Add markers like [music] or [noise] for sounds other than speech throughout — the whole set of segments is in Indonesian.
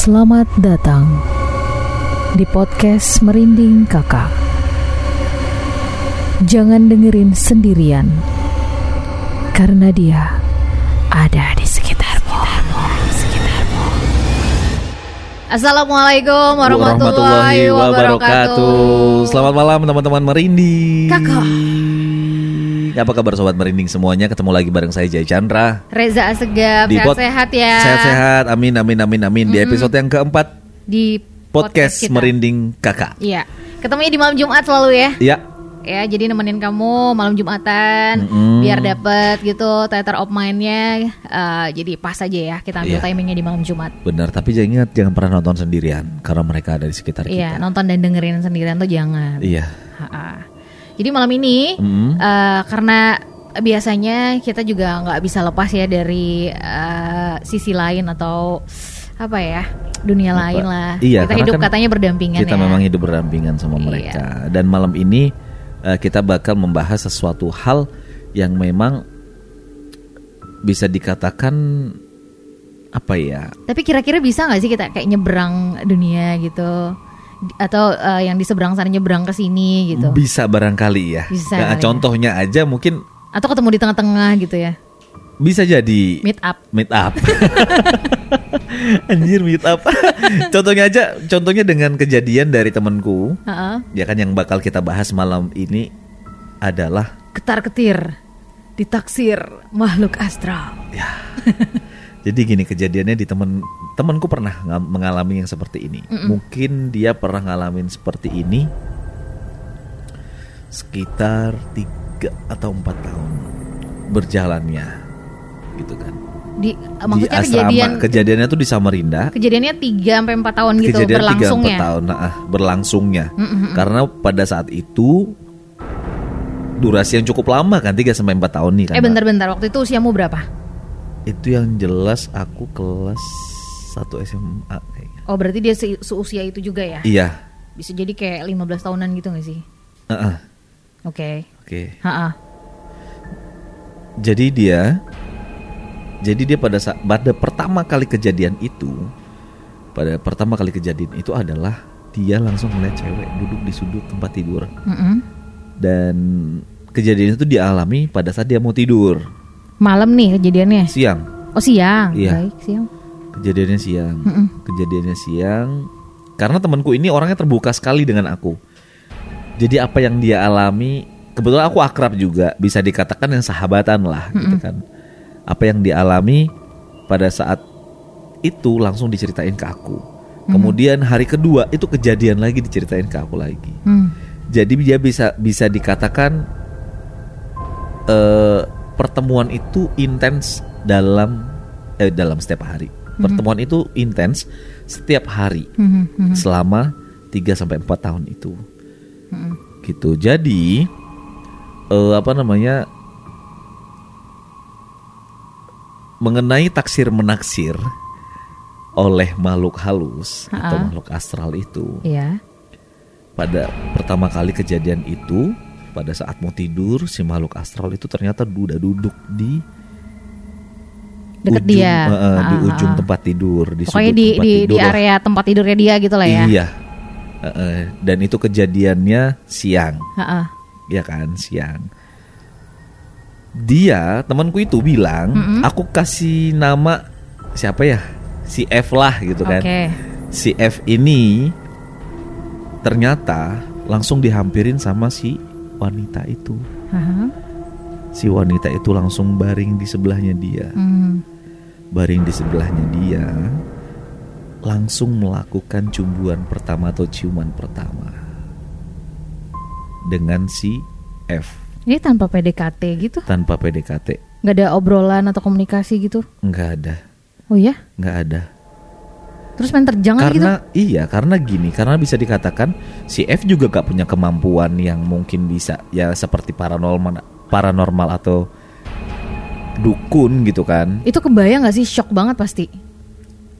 Selamat datang di podcast Merinding Kakak. Jangan dengerin sendirian, karena dia ada di sekitarmu. Assalamualaikum warahmatullahi, wabarakatuh. Selamat malam teman-teman Merinding. Kakak. Apa kabar sobat Merinding semuanya? Ketemu lagi bareng saya Jaya Chandra. Reza Asegaf, sehat-sehat ya. Sehat-sehat. Amin amin amin amin. Di episode yang keempat Di podcast, kita. Merinding Kakak. Iya. Ketemunya di malam Jumat selalu ya. Iya. Ya, jadi nemenin kamu malam Jumatan Mm-mm. biar dapet gitu theater of mind-nya. Eh, jadi pas aja ya kita ambil Iya. timingnya di malam Jumat. Benar, tapi jangan ingat jangan pernah nonton sendirian karena mereka ada di sekitar Iya, kita. nonton dan dengerin sendirian tuh jangan. Iya. Ha-ha. Jadi malam ini Mm. eh, karena biasanya kita juga nggak bisa lepas ya dari eh, sisi lain atau apa ya dunia Apa? lain lah. Iya, kita hidup kan katanya berdampingan Kita ya. memang hidup berdampingan sama Iya. mereka. Dan malam ini eh, kita bakal membahas sesuatu hal yang memang bisa dikatakan apa ya? Tapi kira-kira bisa nggak sih kita kayak nyebrang dunia gitu? Atau eh, yang di seberang sana nyebrang ke sini gitu? Bisa barangkali ya. Bisa Nah, kali ya. contohnya aja mungkin Atau ketemu di tengah-tengah gitu ya? bisa jadi Meet up. meet up. [laughs] Anjir meet up. [laughs] contohnya aja, contohnya dengan kejadian dari temanku, Heeh. ya kan yang bakal kita bahas malam ini adalah Ketar-ketir ditaksir makhluk astral. [laughs] Jadi gini kejadiannya di temen temanku pernah nga- mengalami yang seperti ini. Mungkin dia pernah ngalamin seperti ini sekitar tiga atau empat tahun berjalannya, gitu kan. Di maksudnya di asrama. kejadian Kejadiannya tuh di Samarinda. kejadiannya 3 sampai 4 tahun gitu Kejadian tiga berlangsungnya. empat tahun, nah, berlangsungnya. Mm-mm. Karena pada saat itu durasi yang cukup lama kan 3 sampai 4 tahun nih kan. Eh bentar-bentar waktu itu usiamu berapa? Itu yang jelas aku kelas 1 SMA. Oh berarti dia se- seusia itu juga ya? Iya. Bisa jadi kayak 15 tahunan gitu gak sih? Heeh. Oke. Oke. Ha-ha. Jadi dia jadi dia pada saat pada pertama kali kejadian itu pada pertama kali kejadian itu adalah dia langsung melihat cewek duduk di sudut tempat tidur Mm-mm. dan kejadian itu dialami pada saat dia mau tidur Malam nih kejadiannya. siang Oh siang. Iya. Baik siang. kejadiannya siang Mm-mm. kejadiannya siang karena temanku ini orangnya terbuka sekali dengan aku jadi apa yang dia alami kebetulan aku akrab juga bisa dikatakan yang sahabatan lah gitu kan apa yang dialami pada saat itu langsung diceritain ke aku kemudian hari kedua itu kejadian lagi diceritain ke aku lagi Hmm. jadi dia bisa bisa dikatakan eh pertemuan itu intens dalam eh dalam setiap hari. Pertemuan itu intens setiap hari Mhm, mhm. selama 3 sampai 4 tahun itu. Mhm. Gitu. Jadi eh apa namanya? mengenai taksir menaksir oleh makhluk halus atau Ha-ha. makhluk astral itu Iya. pada pertama kali kejadian itu pada saat mau tidur si makhluk astral itu ternyata udah duduk di Deket ujung, dia. eh, eh, di Ah, ujung ah. tempat tidur di Pokoknya sudut di tempat di, tidur di lah. area tempat tidurnya dia gitu lah ya. iya Eh, eh, dan itu kejadiannya siang Ha-ha. ya kan siang dia temanku itu bilang Mm-mm. aku kasih nama siapa ya si F lah gitu kan Oke. si F ini ternyata langsung dihampirin sama si wanita itu. Ha-ha. Si wanita itu langsung baring di sebelahnya dia. Hmm. Baring di sebelahnya dia langsung melakukan cumbuan pertama atau ciuman pertama dengan si F Ini tanpa PDKT gitu? tanpa PDKT. Nggak ada obrolan atau komunikasi gitu? Nggak ada, Oh iya? nggak ada. Terus main terjangan gitu? karena iya karena gini karena bisa dikatakan si F juga gak punya kemampuan yang mungkin bisa ya seperti paranormal paranormal atau dukun gitu kan Itu kebayang nggak sih? Shock banget pasti.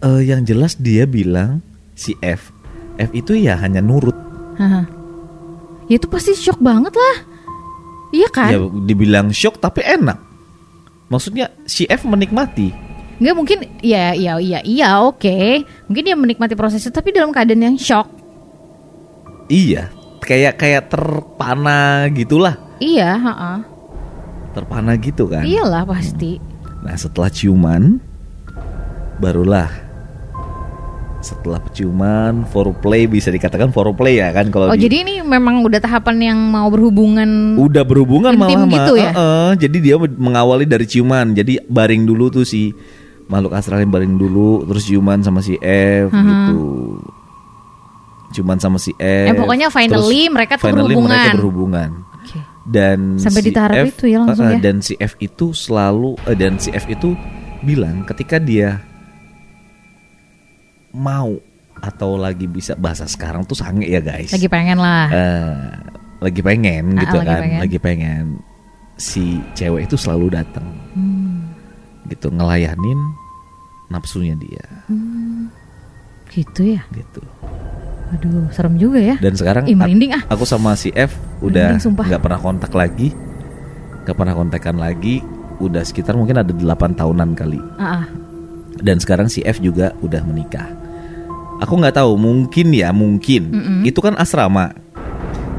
Eh yang jelas dia bilang si F F itu ya hanya nurut Haha. Ya itu pasti shock banget lah. Iya kan? ya dibilang shock tapi enak maksudnya si F menikmati Nggak mungkin ya ya iya iya oke. Mungkin dia menikmati proses itu tapi dalam keadaan yang shock. Iya, kayak kayak terpana gitulah, Iya, heeh. terpana gitu kan. Iyalah pasti. Nah setelah ciuman, barulah setelah ciuman foreplay bisa dikatakan foreplay ya kan kalau Oh, di- jadi ini memang udah tahapan yang mau berhubungan. udah berhubungan malah gitu ya? Heeh, jadi dia mengawali dari ciuman. Jadi baring dulu tuh si makhluk astral yang baring dulu, terus ciuman sama si F gitu. Ciuman sama si F. Eh, pokoknya finally terus mereka tuh finally berhubungan. mereka berhubungan. Oke. Dan Sampai di tahap itu ya langsung eh, ya? Dan si F itu selalu eh, dan si F itu bilang ketika dia mau atau lagi bisa bahasa sekarang tuh sange ya guys. Lagi pengen lah. Eh, lagi pengen gitu lagi kan, pengen. lagi pengen si cewek itu selalu datang, Hmm, gitu ngelayanin nafsunya dia, gitu ya. gitu. Aduh, serem juga ya. Dan sekarang Ih, merinding ah. aku sama si F udah nggak pernah kontak lagi, nggak pernah kontekan lagi, udah sekitar mungkin ada 8 tahunan kali. Ah. Dan sekarang si F juga udah menikah. Aku nggak tahu, mungkin ya mungkin Mm-mm. itu kan asrama.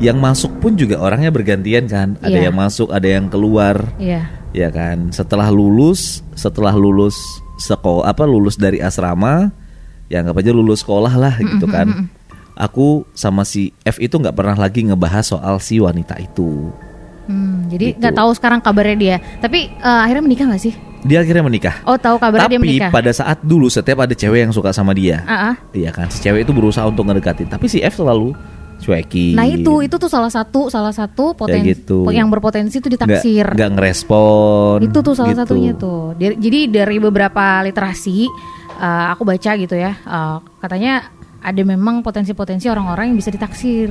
Yang masuk pun juga orangnya bergantian kan. Ada Iya. yang masuk, ada yang keluar. Iya. Ya kan setelah lulus setelah lulus sekolah apa lulus dari asrama ya anggap aja lulus sekolah lah gitu kan aku sama si F itu nggak pernah lagi ngebahas soal si wanita itu Hmm, jadi Gitu. nggak tahu sekarang kabarnya dia. Tapi eh, akhirnya menikah nggak sih? dia akhirnya menikah Oh, tahu kabarnya dia tapi menikah. pada saat dulu setiap ada cewek yang suka sama dia Ah, ah. iya kan si cewek itu berusaha untuk ngedekatin tapi si F selalu cuekin Nah itu itu tuh salah satu salah satu potensi gitu. yang berpotensi itu ditaksir. nggak ngerespon Itu tuh salah gitu. satunya tuh. Jadi dari beberapa literasi eh, aku baca gitu ya, eh, katanya ada memang potensi-potensi orang-orang yang bisa ditaksir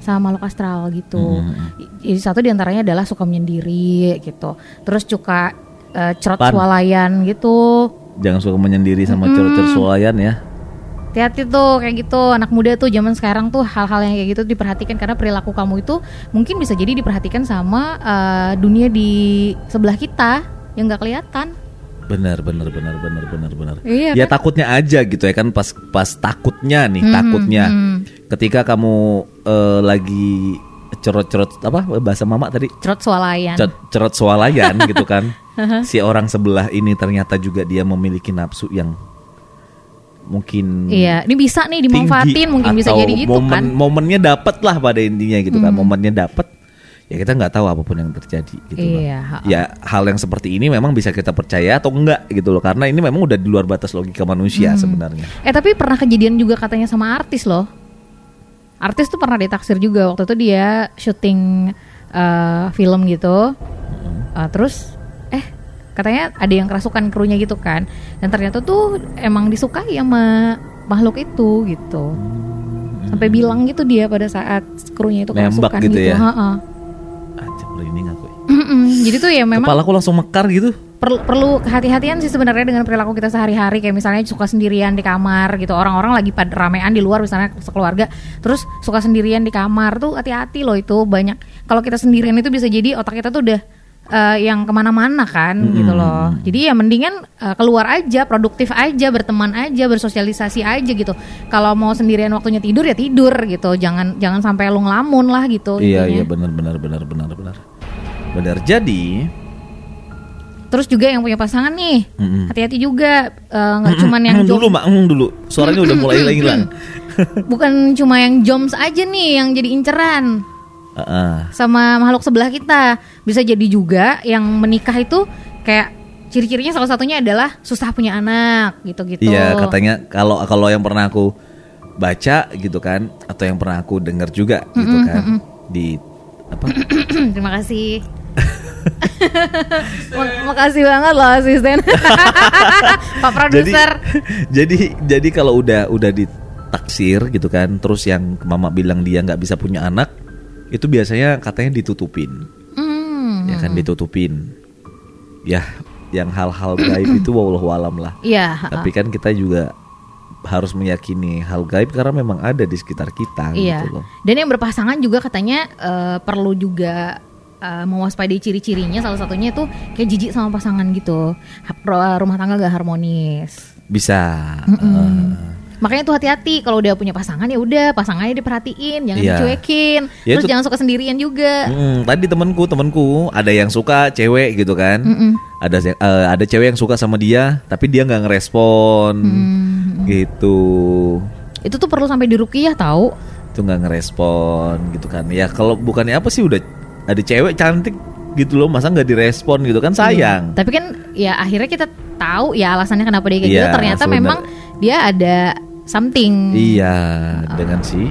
sama makhluk astral gitu. Hmm. Jadi satu di antaranya adalah suka menyendiri gitu. Terus suka eh, cerot Pan. swalayan gitu. jangan suka menyendiri sama cerut-cerut swalayan ya Hati-hati tuh kayak gitu anak muda tuh zaman sekarang tuh hal-hal yang kayak gitu diperhatikan karena perilaku kamu itu mungkin bisa jadi diperhatikan sama eh, dunia di sebelah kita yang nggak kelihatan. Benar, benar, benar, benar, benar, benar. Iya ya kan? takutnya aja gitu ya kan pas pas takutnya nih, Mhm, takutnya. mhm. Ketika kamu eh, lagi cerot-cerot apa bahasa mama tadi? Cerot swalayan. Cerot, cerot swalayan gitu kan. [laughs] si orang sebelah ini ternyata juga dia memiliki nafsu yang mungkin Iya, ini bisa nih dimanfaatin mungkin bisa jadi gitu momen, kan. Hmm. Momennya dapat lah pada intinya gitu kan. Momennya dapat ya kita nggak tahu apa pun yang terjadi gitu loh. Iya, ha- Ya hal yang seperti ini memang bisa kita percaya atau enggak gitu loh karena ini memang udah di luar batas logika manusia Hmm. sebenarnya. Eh tapi pernah kejadian juga katanya sama artis loh. Artis tuh pernah ditaksir juga waktu itu dia syuting eh, film gitu. Eh, terus eh katanya ada yang kerasukan krunya gitu kan. Dan ternyata tuh emang disukai sama makhluk itu gitu. Sampai bilang gitu dia pada saat krunya itu Nembak kerasukan gitu gitu. ya? Merinding aku. ya. Mm-mm. Jadi tuh ya memang Kepalaku langsung mekar gitu. perlu perlu kehati-hatian sih sebenarnya dengan perilaku kita sehari-hari kayak misalnya suka sendirian di kamar gitu orang-orang lagi pada ramean di luar misalnya sekeluarga terus suka sendirian di kamar tuh hati-hati loh itu banyak kalau kita sendirian itu bisa jadi otak kita tuh udah eh, yang ke mana-mana kan gitu loh jadi ya mendingan eh, keluar aja produktif aja berteman aja bersosialisasi aja gitu kalau mau sendirian waktunya tidur ya tidur gitu jangan jangan sampai lu ngelamun lah gitu Iya intinya. iya benar benar benar benar benar. Benar. Jadi terus juga yang punya pasangan nih Mm-mm. hati-hati juga eh, nggak cuman yang Mm, jom- dulu mak mm, dulu suaranya udah mulai hilang. [laughs] bukan cuma yang joms aja nih yang jadi inceran Heeh. sama makhluk sebelah kita. Bisa jadi juga yang menikah itu kayak ciri-cirinya salah satunya adalah susah punya anak gitu-gitu. Iya katanya kalau kalau yang pernah aku baca gitu kan atau yang pernah aku dengar juga gitu kan di apa? [clears throat] Terima kasih. [laughs] Mak- makasih banget loh asisten. [laughs] Pak jadi produser. [laughs] jadi jadi kalau udah udah ditaksir gitu kan terus yang mama bilang dia nggak bisa punya anak itu biasanya katanya ditutupin. Hmm, ya kan ditutupin. Ya yang hal-hal gaib [clears throat] itu wallahu alam lah. Iya tapi kan kita juga harus meyakini hal gaib karena memang ada di sekitar kita Iya. gitu loh. Dan yang berpasangan juga katanya eh, perlu juga uh, mewaspadai ciri-cirinya. Salah satunya itu kayak jijik sama pasangan gitu. Rumah tangga gak harmonis. Bisa. Mm-mm. Eh, makanya tuh hati-hati kalau udah punya pasangan ya udah pasangannya diperhatiin jangan Iya. dicuekin Ya terus itu- jangan suka sendirian juga mm, tadi temanku temanku ada yang suka cewek gitu kan. Mm-mm. Ada yang- eh, ada cewek yang suka sama dia tapi dia nggak ngerespon. Hmm. Gitu. itu tuh perlu sampai dirukiah tahu Itu nggak ngerespon gitu kan. Ya kalau bukannya apa sih udah ada cewek cantik gitu loh masa nggak direspon gitu kan sayang. Tapi kan ya akhirnya kita tahu ya alasannya kenapa dia kayak Iya, gitu. Ternyata sebenar- memang dia ada something. Iya, dengan si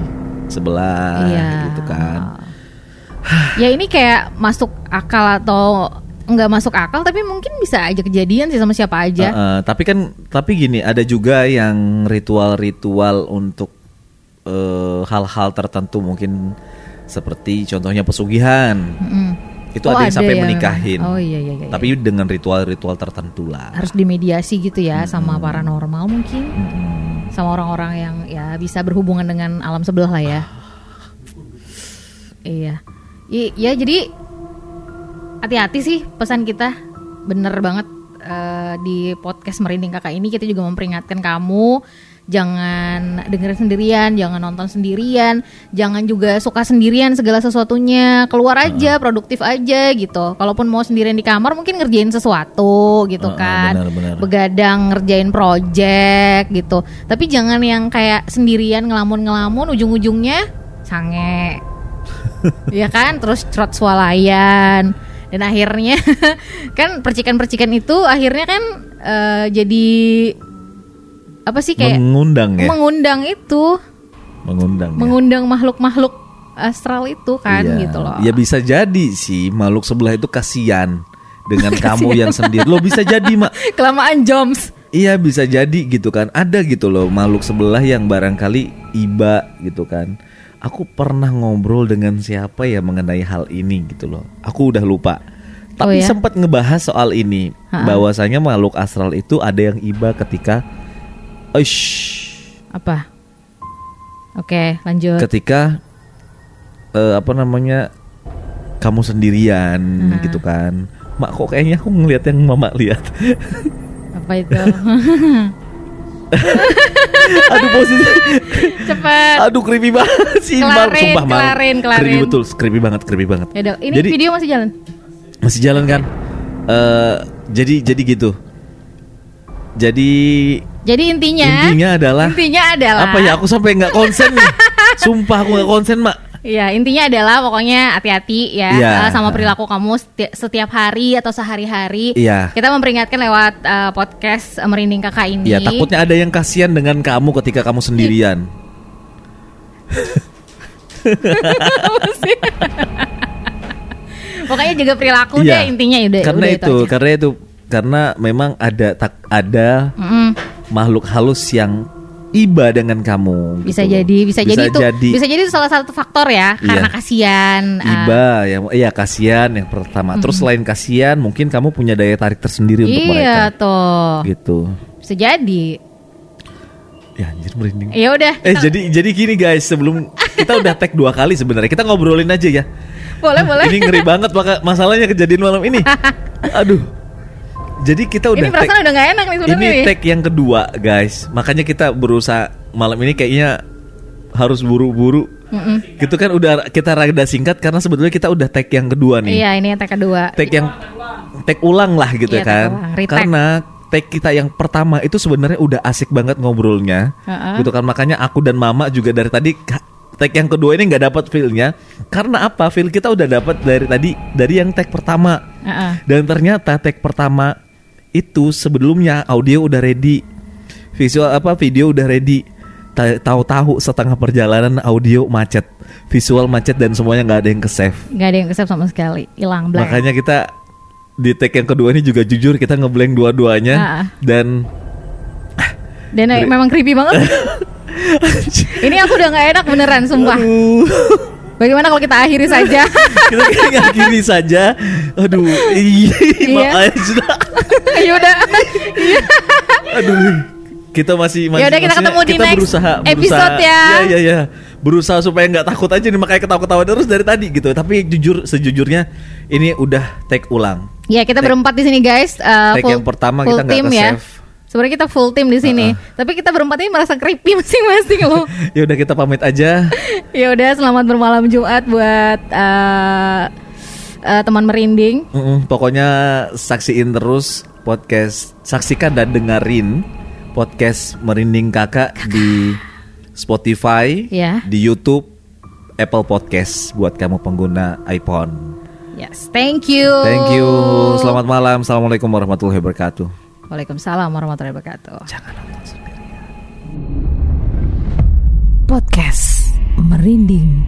sebelah Iya. gitu kan. Ya ini kayak masuk akal atau nggak masuk akal tapi mungkin bisa aja kejadian sih sama siapa aja. Uh-uh, tapi kan tapi gini ada juga yang ritual-ritual untuk eh, hal-hal tertentu mungkin seperti contohnya pesugihan. Mm-mm. Itu Oh, ada yang sampai yang- menikahin. Oh iya iya iya. Tapi dengan ritual-ritual tertentu lah. harus dimediasi gitu ya sama paranormal mungkin. Sama orang-orang yang ya bisa berhubungan dengan alam sebelah lah ya. Iya. I- ya jadi hati-hati sih pesan kita. Bener banget eh, di podcast Merinding Kakak ini kita juga memperingatkan kamu jangan dengerin sendirian, jangan nonton sendirian, jangan juga suka sendirian segala sesuatunya. Keluar aja, produktif aja gitu. Kalaupun mau sendirian di kamar mungkin ngerjain sesuatu gitu Heeh, kan. benar-benar. Begadang ngerjain project gitu. Tapi jangan yang kayak sendirian ngelamun-ngelamun ujung-ujungnya sange. [laughs] ya kan? Terus cerot swalayan dan akhirnya [laughs] kan percikan-percikan itu akhirnya kan eh, jadi apa sih kayak mengundang ya, mengundang itu, mengundang. ya. mengundang makhluk-makhluk astral itu kan Iya. gitu loh. Ya bisa jadi sih makhluk sebelah itu kasihan dengan [laughs] kamu yang sendiri. Lo bisa jadi mak. [laughs] Kelamaan joms. Iya bisa jadi gitu kan Ada gitu loh makhluk sebelah yang barangkali iba gitu kan Aku pernah ngobrol dengan siapa ya mengenai hal ini gitu loh Aku udah lupa Oh Tapi ya? sempat ngebahas soal ini. Bahwasanya makhluk astral itu ada yang iba ketika Uish, Apa? Oke, lanjut. Ketika eh, Apa namanya Kamu sendirian Hmm. gitu kan Mak kok kayaknya aku ngeliat yang mama lihat Apa itu? [laughs] Aduh posisi Cepet. Aduh creepy banget sih Mal. Kelarin, Sumpah Mal. kelarin, kelarin. Creepy betul Creepy banget Creepy banget Yaudah, ini Jadi- video masih jalan. Masih jalan kan eh Jadi jadi gitu Jadi Jadi intinya Intinya adalah intinya adalah Apa ya aku sampai nggak konsen nih [laughs] Sumpah aku nggak konsen mak Ya, intinya adalah pokoknya hati-hati ya Iya. eh, sama perilaku kamu seti- setiap hari atau sehari-hari. Iya. Kita memperingatkan lewat eh, podcast Merinding Kakak ini. Ya takutnya ada yang kasihan dengan kamu ketika kamu sendirian [laughs] Pokoknya jaga perilaku deh intinya udah Iya. Karena udah itu, aja. Karena itu Karena memang ada tak ada Mm-mm. Makhluk halus yang iba dengan kamu Bisa gitu. jadi, bisa, jadi itu jadi bisa jadi itu salah satu faktor ya karena Iya. kasihan. eh, Iba yang iya kasihan yang pertama. Terus selain kasihan, mungkin kamu punya daya tarik tersendiri untuk mereka. Iya tuh. Gitu. Bisa jadi. Ya anjir merinding. Ya udah. Eh jadi jadi gini guys, sebelum kita udah tag dua kali sebenarnya. Kita ngobrolin aja ya. boleh boleh. Ini ngeri banget masalahnya kejadian malam ini. [laughs] Aduh. Jadi kita udah Ini perasaan tag udah gak enak nih ini sebenarnya nih. tag yang kedua guys. Makanya kita berusaha malam ini kayaknya harus buru-buru. Mm-mm. Gitu kan udah kita rada singkat karena sebetulnya kita udah tag yang kedua nih. Iya, ini yang tag kedua. tag yang tag ulang lah gitu Iya, kan karena tag kita yang pertama itu sebenarnya udah asik banget ngobrolnya Heeh. gitu kan makanya aku dan mama juga dari tadi tag yang kedua ini nggak dapat feelnya karena apa feel kita udah dapat dari tadi dari yang tag pertama Heeh. dan ternyata tag pertama itu sebelumnya audio udah ready visual apa video udah ready Ta- tahu-tahu setengah perjalanan audio macet visual macet dan semuanya nggak ada yang ke save Gak ada yang kesep sama sekali, hilang blank. Makanya kita di tag yang kedua ini juga jujur kita ngeblank dua-duanya Ah. dan Dan eh, memang creepy banget. [laughs] ini aku udah gak enak beneran, sumpah. aduh Bagaimana kalau kita akhiri saja? [laughs] kita akhiri saja. Aduh, iya, Iya. sudah. [laughs] ya udah. Iya. Aduh. kita masih masih Yaudah, kita ketemu di next berusaha, episode berusaha, ya. Iya iya iya. Berusaha supaya nggak takut aja nih makanya ketawa-ketawa terus dari tadi gitu. Tapi jujur sejujurnya ini udah take ulang. Ya kita Take- berempat di sini guys. Uh, take yang pertama full kita nggak ke ya. save. Sebenarnya kita full tim di sini. Tapi kita berempat ini merasa creepy [laughs] masing-masing loh. [laughs] ya udah kita pamit aja. [laughs] ya udah selamat bermalam Jumat buat uh, uh, teman merinding. Mm-mm, pokoknya saksiin terus podcast, saksikan dan dengerin podcast Merinding Kakak di Spotify, Ya. di YouTube, Apple Podcast buat kamu pengguna iPhone. Yes, thank you. Thank you. Selamat malam. Assalamualaikum warahmatullahi wabarakatuh. Waalaikumsalam warahmatullahi wabarakatuh. Jangan nonton sendiri. Podcast Merinding